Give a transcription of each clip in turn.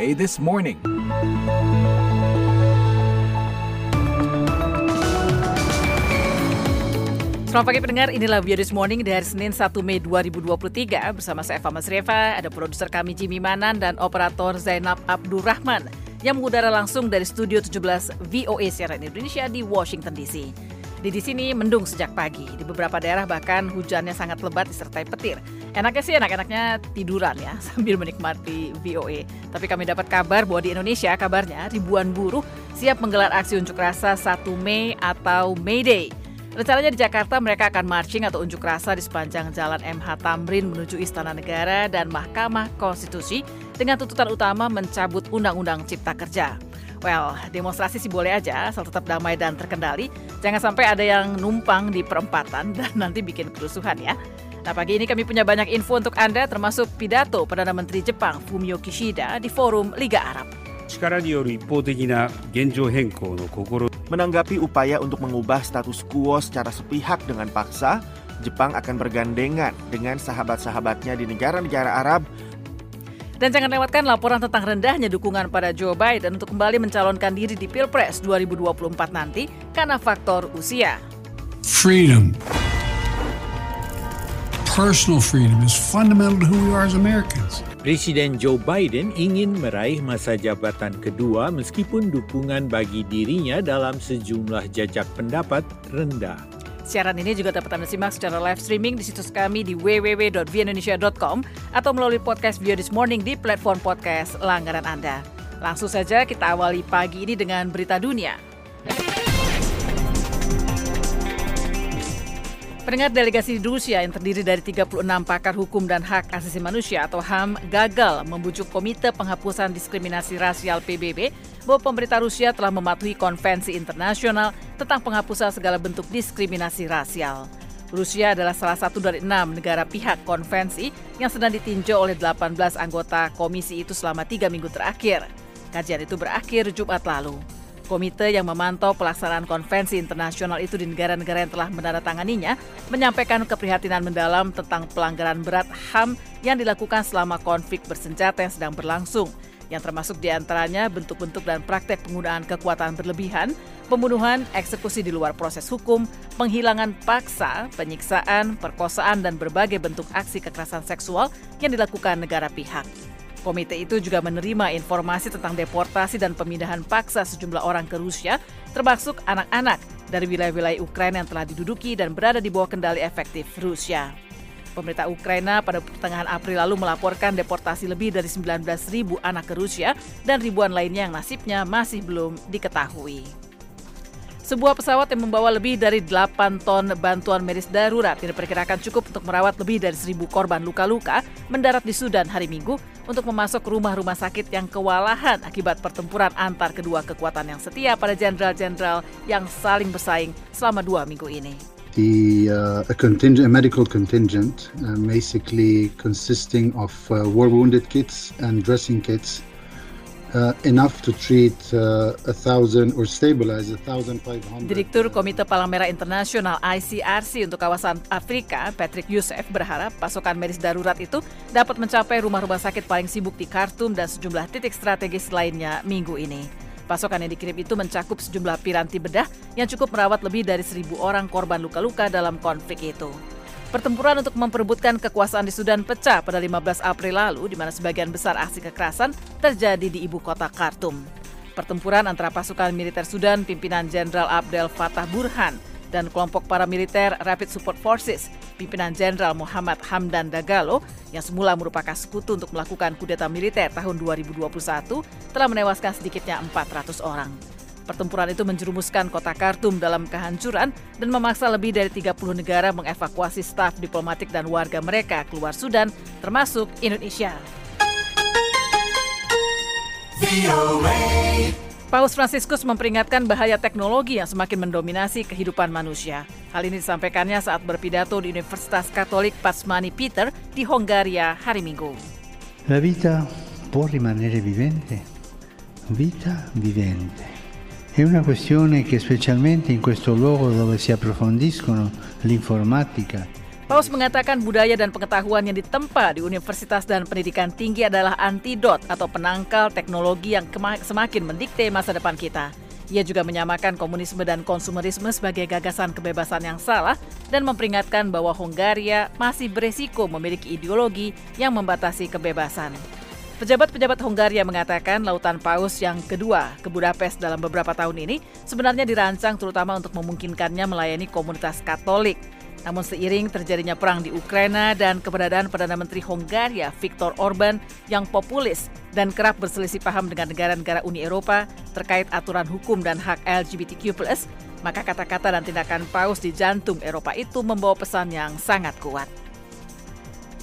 VOA This Morning. Selamat pagi pendengar, inilah VOA This Morning di hari Senin 1 Mei 2023 bersama saya Eva Masreva, ada produser kami Jimmy Manan dan operator Zainab Abdurrahman yang mengudara langsung dari studio 17 VOA siaran Indonesia di Washington DC. Di sini mendung sejak pagi. Di beberapa daerah bahkan hujannya sangat lebat disertai petir. Enaknya sih enak-enaknya tiduran ya sambil menikmati VOA. Tapi kami dapat kabar bahwa di Indonesia kabarnya ribuan buruh siap menggelar aksi unjuk rasa 1 Mei atau May Day. Rencananya di Jakarta mereka akan marching atau unjuk rasa di sepanjang Jalan MH Tamrin menuju Istana Negara dan Mahkamah Konstitusi dengan tuntutan utama mencabut Undang-Undang Cipta Kerja. Well, demonstrasi sih boleh aja, asal tetap damai dan terkendali. Jangan sampai ada yang numpang di perempatan dan nanti bikin kerusuhan ya. Nah pagi ini kami punya banyak info untuk Anda termasuk pidato Perdana Menteri Jepang Fumio Kishida di forum Liga Arab. Menanggapi upaya untuk mengubah status quo secara sepihak dengan paksa, Jepang akan bergandengan dengan sahabat-sahabatnya di negara-negara Arab dan jangan lewatkan laporan tentang rendahnya dukungan pada Joe Biden untuk kembali mencalonkan diri di Pilpres 2024 nanti karena faktor usia. Freedom. Personal freedom is fundamental to who we are as Americans. Presiden Joe Biden ingin meraih masa jabatan kedua meskipun dukungan bagi dirinya dalam sejumlah jajak pendapat rendah. Siaran ini juga dapat Anda simak secara live streaming di situs kami di www.viaindonesia.com atau melalui podcast Via This Morning di platform podcast langganan Anda. Langsung saja kita awali pagi ini dengan berita dunia. Pendengar delegasi Rusia yang terdiri dari 36 pakar hukum dan hak asasi manusia atau HAM gagal membujuk Komite Penghapusan Diskriminasi Rasial PBB bahwa pemerintah Rusia telah mematuhi konvensi internasional tentang penghapusan segala bentuk diskriminasi rasial. Rusia adalah salah satu dari enam negara pihak konvensi yang sedang ditinjau oleh 18 anggota komisi itu selama tiga minggu terakhir. Kajian itu berakhir Jumat lalu. Komite yang memantau pelaksanaan konvensi internasional itu di negara-negara yang telah menandatanganinya menyampaikan keprihatinan mendalam tentang pelanggaran berat HAM yang dilakukan selama konflik bersenjata yang sedang berlangsung, yang termasuk di antaranya bentuk-bentuk dan praktek penggunaan kekuatan berlebihan, pembunuhan, eksekusi di luar proses hukum, penghilangan paksa, penyiksaan, perkosaan, dan berbagai bentuk aksi kekerasan seksual yang dilakukan negara pihak. Komite itu juga menerima informasi tentang deportasi dan pemindahan paksa sejumlah orang ke Rusia, termasuk anak-anak dari wilayah-wilayah Ukraina yang telah diduduki dan berada di bawah kendali efektif Rusia. Pemerintah Ukraina pada pertengahan April lalu melaporkan deportasi lebih dari 19.000 anak ke Rusia dan ribuan lainnya yang nasibnya masih belum diketahui. Sebuah pesawat yang membawa lebih dari 8 ton bantuan medis darurat yang diperkirakan cukup untuk merawat lebih dari 1.000 korban luka-luka mendarat di Sudan hari Minggu untuk memasuk rumah-rumah sakit yang kewalahan akibat pertempuran antar kedua kekuatan yang setia pada jenderal-jenderal yang saling bersaing selama dua minggu ini. The uh, a contingent, a medical contingent, uh, basically consisting of uh, war wounded kits and dressing kits uh, enough to treat uh, a thousand or stabilize a thousand five hundred. Direktur Komite Palang Merah Internasional ICRC untuk kawasan Afrika, Patrick Youssef berharap pasokan medis darurat itu dapat mencapai rumah-rumah sakit paling sibuk di Khartoum dan sejumlah titik strategis lainnya minggu ini. Pasokan yang dikirim itu mencakup sejumlah piranti bedah yang cukup merawat lebih dari seribu orang korban luka-luka dalam konflik itu. Pertempuran untuk memperebutkan kekuasaan di Sudan pecah pada 15 April lalu, di mana sebagian besar aksi kekerasan terjadi di ibu kota Khartoum. Pertempuran antara pasukan militer Sudan pimpinan Jenderal Abdel Fattah Burhan dan kelompok paramiliter Rapid Support Forces pimpinan Jenderal Muhammad Hamdan Dagalo yang semula merupakan sekutu untuk melakukan kudeta militer tahun 2021 telah menewaskan sedikitnya 400 orang. Pertempuran itu menjerumuskan kota Khartoum dalam kehancuran dan memaksa lebih dari 30 negara mengevakuasi staf diplomatik dan warga mereka keluar Sudan, termasuk Indonesia. Paus Fransiskus memperingatkan bahaya teknologi yang semakin mendominasi kehidupan manusia. Hal ini disampaikannya saat berpidato di Universitas Katolik Pasmani Peter di Hongaria hari Minggu. La vita può rimanere vivente. Vita vivente. È una questione che specialmente in questo luogo dove si approfondiscono l'informatica, Paus mengatakan budaya dan pengetahuan yang ditempa di universitas dan pendidikan tinggi adalah antidot atau penangkal teknologi yang semakin mendikte masa depan kita. Ia juga menyamakan komunisme dan konsumerisme sebagai gagasan kebebasan yang salah dan memperingatkan bahwa Hongaria masih beresiko memiliki ideologi yang membatasi kebebasan. Pejabat-pejabat Hongaria mengatakan lautan paus yang kedua ke Budapest dalam beberapa tahun ini sebenarnya dirancang terutama untuk memungkinkannya melayani komunitas Katolik. Namun seiring terjadinya perang di Ukraina dan keberadaan Perdana Menteri Hongaria Viktor Orban yang populis dan kerap berselisih paham dengan negara-negara Uni Eropa terkait aturan hukum dan hak LGBTQ+, maka kata-kata dan tindakan paus di jantung Eropa itu membawa pesan yang sangat kuat.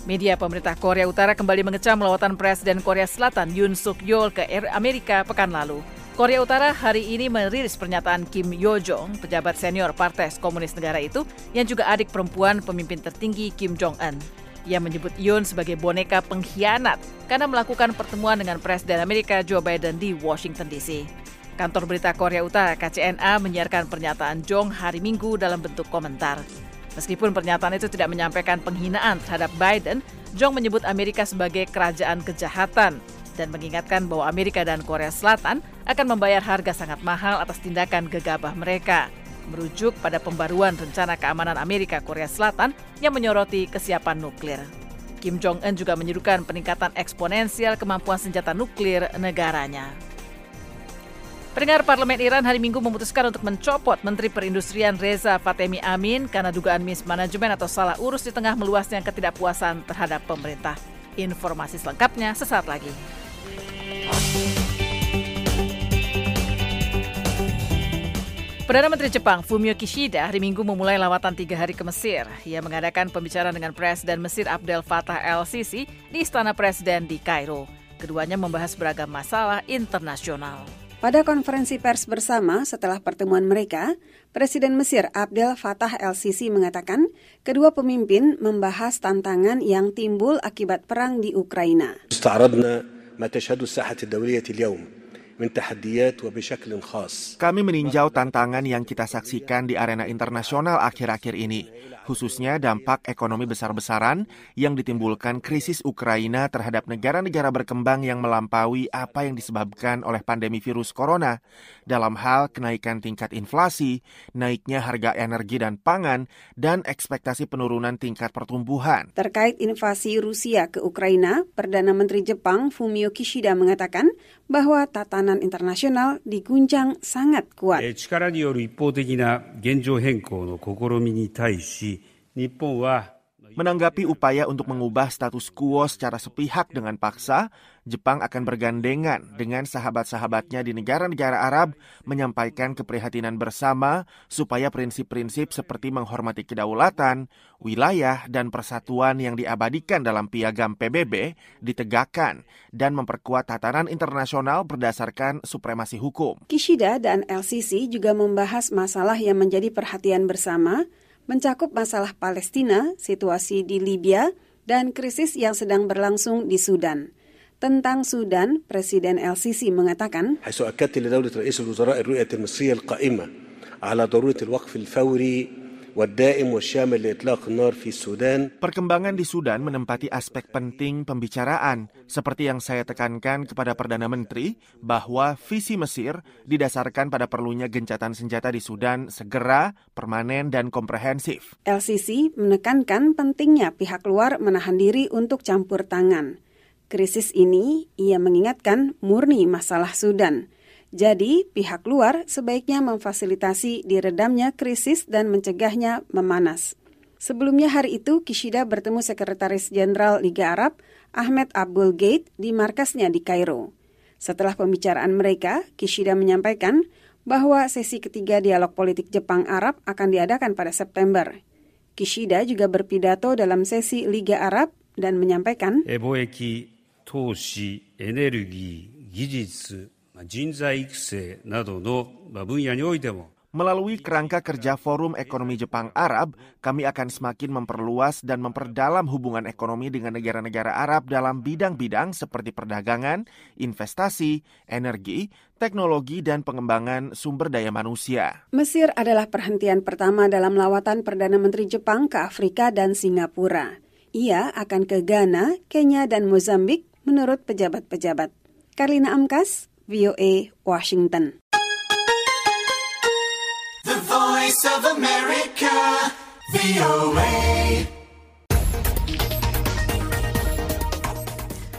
Media pemerintah Korea Utara kembali mengecam lawatan Presiden Korea Selatan Yoon Suk Yeol ke Amerika pekan lalu. Korea Utara hari ini merilis pernyataan Kim Yo Jong, pejabat senior Partai Komunis Negara itu, yang juga adik perempuan pemimpin tertinggi Kim Jong Un. Ia menyebut Yoon sebagai boneka pengkhianat karena melakukan pertemuan dengan Presiden Amerika Joe Biden di Washington DC. Kantor berita Korea Utara KCNA menyiarkan pernyataan Jong hari Minggu dalam bentuk komentar. Meskipun pernyataan itu tidak menyampaikan penghinaan terhadap Biden, Jong menyebut Amerika sebagai kerajaan kejahatan dan mengingatkan bahwa Amerika dan Korea Selatan akan membayar harga sangat mahal atas tindakan gegabah mereka. Merujuk pada pembaruan rencana keamanan Amerika Korea Selatan yang menyoroti kesiapan nuklir. Kim Jong-un juga menyerukan peningkatan eksponensial kemampuan senjata nuklir negaranya. Pendengar Parlemen Iran hari Minggu memutuskan untuk mencopot Menteri Perindustrian Reza Fatemi Amin karena dugaan mismanajemen atau salah urus di tengah meluasnya ketidakpuasan terhadap pemerintah. Informasi selengkapnya sesaat lagi. Perdana Menteri Jepang Fumio Kishida hari Minggu memulai lawatan tiga hari ke Mesir. Ia mengadakan pembicaraan dengan Presiden Mesir Abdel Fattah el-Sisi di Istana Presiden di Kairo. Keduanya membahas beragam masalah internasional. Pada konferensi pers bersama setelah pertemuan mereka, Presiden Mesir Abdel Fattah el-Sisi mengatakan kedua pemimpin membahas tantangan yang timbul akibat perang di Ukraina. ما تشهده الساحة الدولية اليوم. Kami meninjau tantangan yang kita saksikan di arena internasional akhir-akhir ini, khususnya dampak ekonomi besar-besaran yang ditimbulkan krisis Ukraina terhadap negara-negara berkembang yang melampaui apa yang disebabkan oleh pandemi virus corona dalam hal kenaikan tingkat inflasi, naiknya harga energi dan pangan, dan ekspektasi penurunan tingkat pertumbuhan. Terkait invasi Rusia ke Ukraina, Perdana Menteri Jepang Fumio Kishida mengatakan bahwa tatanan internasional diguncang sangat kuat. 力 Menanggapi upaya untuk mengubah status quo secara sepihak dengan paksa, Jepang akan bergandengan dengan sahabat-sahabatnya di negara-negara Arab menyampaikan keprihatinan bersama supaya prinsip-prinsip seperti menghormati kedaulatan, wilayah, dan persatuan yang diabadikan dalam piagam PBB ditegakkan dan memperkuat tatanan internasional berdasarkan supremasi hukum. Kishida dan LCC juga membahas masalah yang menjadi perhatian bersama, mencakup masalah Palestina, situasi di Libya, dan krisis yang sedang berlangsung di Sudan. Tentang Sudan, Presiden LCC mengatakan, Perkembangan di Sudan menempati aspek penting pembicaraan, seperti yang saya tekankan kepada Perdana Menteri bahwa visi Mesir didasarkan pada perlunya gencatan senjata di Sudan segera, permanen, dan komprehensif. LCC menekankan pentingnya pihak luar menahan diri untuk campur tangan. Krisis ini, ia mengingatkan, murni masalah Sudan. Jadi, pihak luar sebaiknya memfasilitasi diredamnya krisis dan mencegahnya memanas. Sebelumnya hari itu, Kishida bertemu Sekretaris Jenderal Liga Arab, Ahmed Abdul Gate, di markasnya di Kairo. Setelah pembicaraan mereka, Kishida menyampaikan bahwa sesi ketiga dialog politik Jepang-Arab akan diadakan pada September. Kishida juga berpidato dalam sesi Liga Arab dan menyampaikan, Eboeki, toshi, energi, gijitsu, Melalui kerangka kerja Forum Ekonomi Jepang Arab, kami akan semakin memperluas dan memperdalam hubungan ekonomi dengan negara-negara Arab dalam bidang-bidang seperti perdagangan, investasi, energi, teknologi, dan pengembangan sumber daya manusia. Mesir adalah perhentian pertama dalam lawatan Perdana Menteri Jepang ke Afrika dan Singapura. Ia akan ke Ghana, Kenya, dan Mozambik menurut pejabat-pejabat. Karlina Amkas, VOA, Washington. Voice of America, VOA.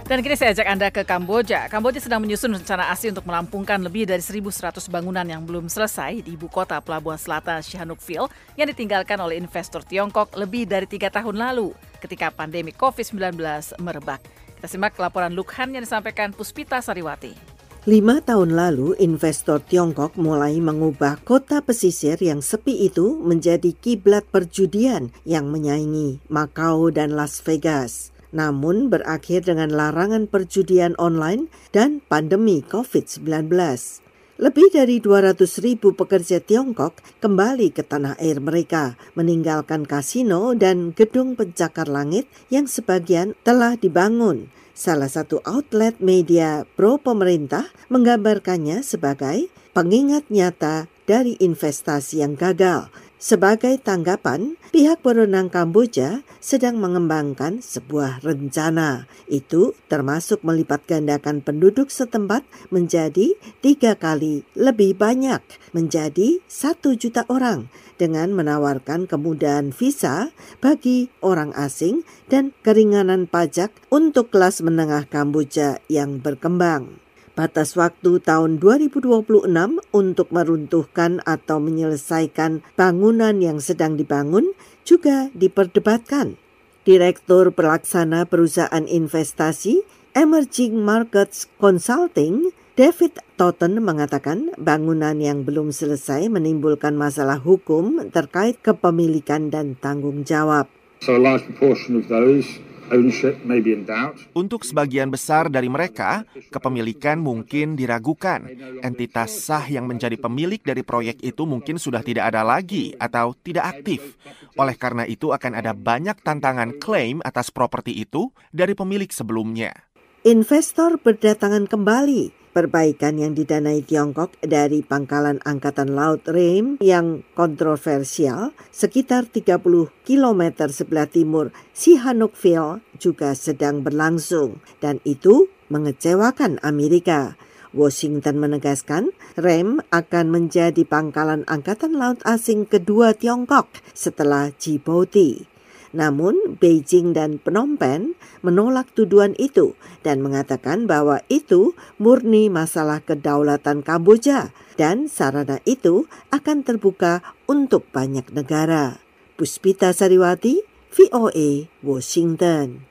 Dan kini saya ajak Anda ke Kamboja. Kamboja sedang menyusun rencana asli untuk melampungkan lebih dari 1.100 bangunan yang belum selesai di ibu kota Pelabuhan Selatan Sihanoukville yang ditinggalkan oleh investor Tiongkok lebih dari tiga tahun lalu ketika pandemi COVID-19 merebak. Kita simak laporan Lukhan yang disampaikan Puspita Sariwati. Lima tahun lalu, investor Tiongkok mulai mengubah kota pesisir yang sepi itu menjadi kiblat perjudian yang menyaingi Macau dan Las Vegas. Namun berakhir dengan larangan perjudian online dan pandemi COVID-19. Lebih dari 200 ribu pekerja Tiongkok kembali ke tanah air mereka, meninggalkan kasino dan gedung pencakar langit yang sebagian telah dibangun Salah satu outlet media pro pemerintah menggambarkannya sebagai pengingat nyata dari investasi yang gagal. Sebagai tanggapan, pihak berwenang Kamboja sedang mengembangkan sebuah rencana. Itu termasuk melipat gandakan penduduk setempat menjadi tiga kali lebih banyak, menjadi satu juta orang dengan menawarkan kemudahan visa bagi orang asing dan keringanan pajak untuk kelas menengah Kamboja yang berkembang. Batas waktu tahun 2026 untuk meruntuhkan atau menyelesaikan bangunan yang sedang dibangun juga diperdebatkan. Direktur Pelaksana Perusahaan Investasi Emerging Markets Consulting David Totten mengatakan bangunan yang belum selesai menimbulkan masalah hukum terkait kepemilikan dan tanggung jawab. So large proportion of those untuk sebagian besar dari mereka, kepemilikan mungkin diragukan. Entitas sah yang menjadi pemilik dari proyek itu mungkin sudah tidak ada lagi atau tidak aktif. Oleh karena itu akan ada banyak tantangan klaim atas properti itu dari pemilik sebelumnya. Investor berdatangan kembali perbaikan yang didanai Tiongkok dari pangkalan Angkatan Laut Reim yang kontroversial sekitar 30 km sebelah timur Sihanoukville juga sedang berlangsung dan itu mengecewakan Amerika. Washington menegaskan Rem akan menjadi pangkalan angkatan laut asing kedua Tiongkok setelah Djibouti. Namun Beijing dan Phnom Penh menolak tuduhan itu dan mengatakan bahwa itu murni masalah kedaulatan Kamboja dan sarana itu akan terbuka untuk banyak negara. Puspita Sariwati, VOA, Washington.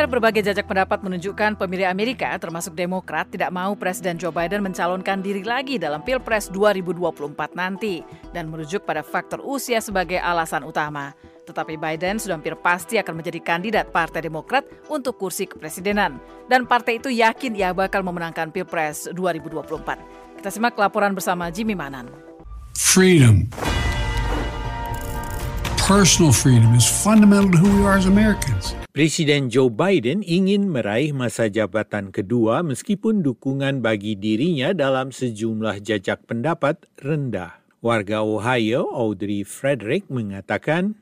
Pendengar berbagai jajak pendapat menunjukkan pemilih Amerika termasuk Demokrat tidak mau Presiden Joe Biden mencalonkan diri lagi dalam Pilpres 2024 nanti dan merujuk pada faktor usia sebagai alasan utama. Tetapi Biden sudah hampir pasti akan menjadi kandidat Partai Demokrat untuk kursi kepresidenan dan partai itu yakin ia bakal memenangkan Pilpres 2024. Kita simak laporan bersama Jimmy Manan. Freedom. Personal freedom is fundamental to who we are as Americans. Presiden Joe Biden ingin meraih masa jabatan kedua meskipun dukungan bagi dirinya dalam sejumlah jajak pendapat rendah. Warga Ohio, Audrey Frederick, mengatakan,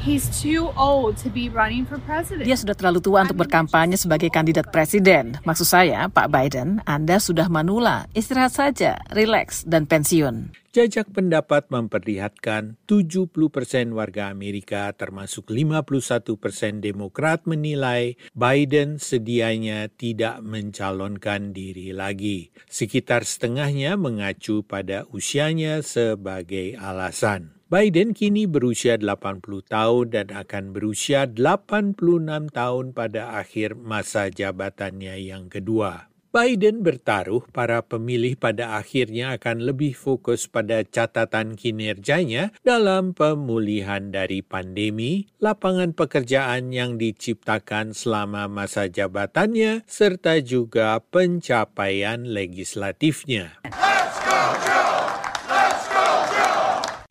He's too old to be running for president. Dia sudah terlalu tua untuk berkampanye sebagai kandidat presiden. Maksud saya, Pak Biden, Anda sudah manula. Istirahat saja, rileks, dan pensiun. Jajak pendapat memperlihatkan 70 persen warga Amerika termasuk 51 persen Demokrat menilai Biden sedianya tidak mencalonkan diri lagi. Sekitar setengahnya mengacu pada usianya sebagai alasan. Biden kini berusia 80 tahun dan akan berusia 86 tahun pada akhir masa jabatannya yang kedua. Biden bertaruh para pemilih pada akhirnya akan lebih fokus pada catatan kinerjanya dalam pemulihan dari pandemi, lapangan pekerjaan yang diciptakan selama masa jabatannya, serta juga pencapaian legislatifnya. Let's go, Joe!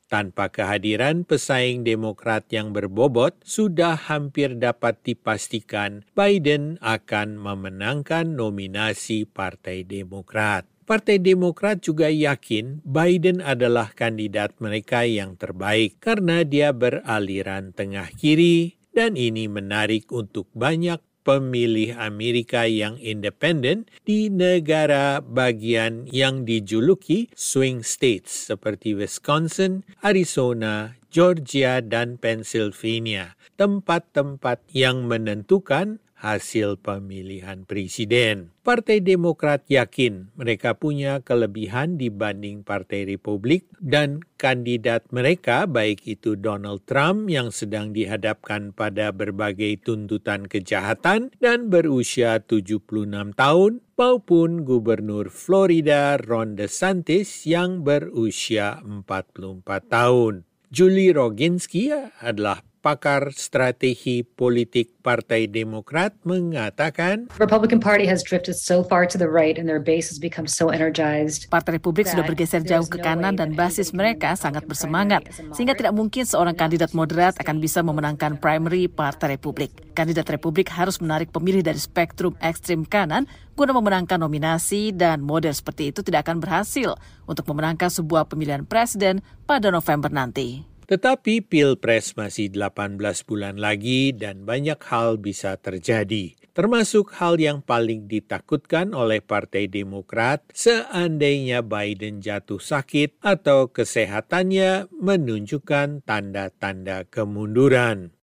Tanpa kehadiran pesaing Demokrat yang berbobot, sudah hampir dapat dipastikan Biden akan memenangkan nominasi Partai Demokrat. Partai Demokrat juga yakin Biden adalah kandidat mereka yang terbaik karena dia beraliran tengah kiri dan ini menarik untuk banyak pemilih Amerika yang independen di negara bagian yang dijuluki swing states seperti Wisconsin, Arizona, Georgia, dan Pennsylvania, tempat-tempat yang menentukan hasil pemilihan presiden. Partai Demokrat yakin mereka punya kelebihan dibanding Partai Republik dan kandidat mereka baik itu Donald Trump yang sedang dihadapkan pada berbagai tuntutan kejahatan dan berusia 76 tahun maupun Gubernur Florida Ron DeSantis yang berusia 44 tahun. Julie Roginski adalah pakar strategi politik Partai Demokrat mengatakan Republican Party has drifted so far to the right and their base has become so energized. Partai Republik sudah bergeser jauh ke kanan dan basis mereka sangat bersemangat sehingga tidak mungkin seorang kandidat moderat akan bisa memenangkan primary Partai Republik. Kandidat Republik harus menarik pemilih dari spektrum ekstrim kanan guna memenangkan nominasi dan model seperti itu tidak akan berhasil untuk memenangkan sebuah pemilihan presiden pada November nanti. Tetapi Pilpres masih 18 bulan lagi dan banyak hal bisa terjadi. Termasuk hal yang paling ditakutkan oleh Partai Demokrat seandainya Biden jatuh sakit atau kesehatannya menunjukkan tanda-tanda kemunduran.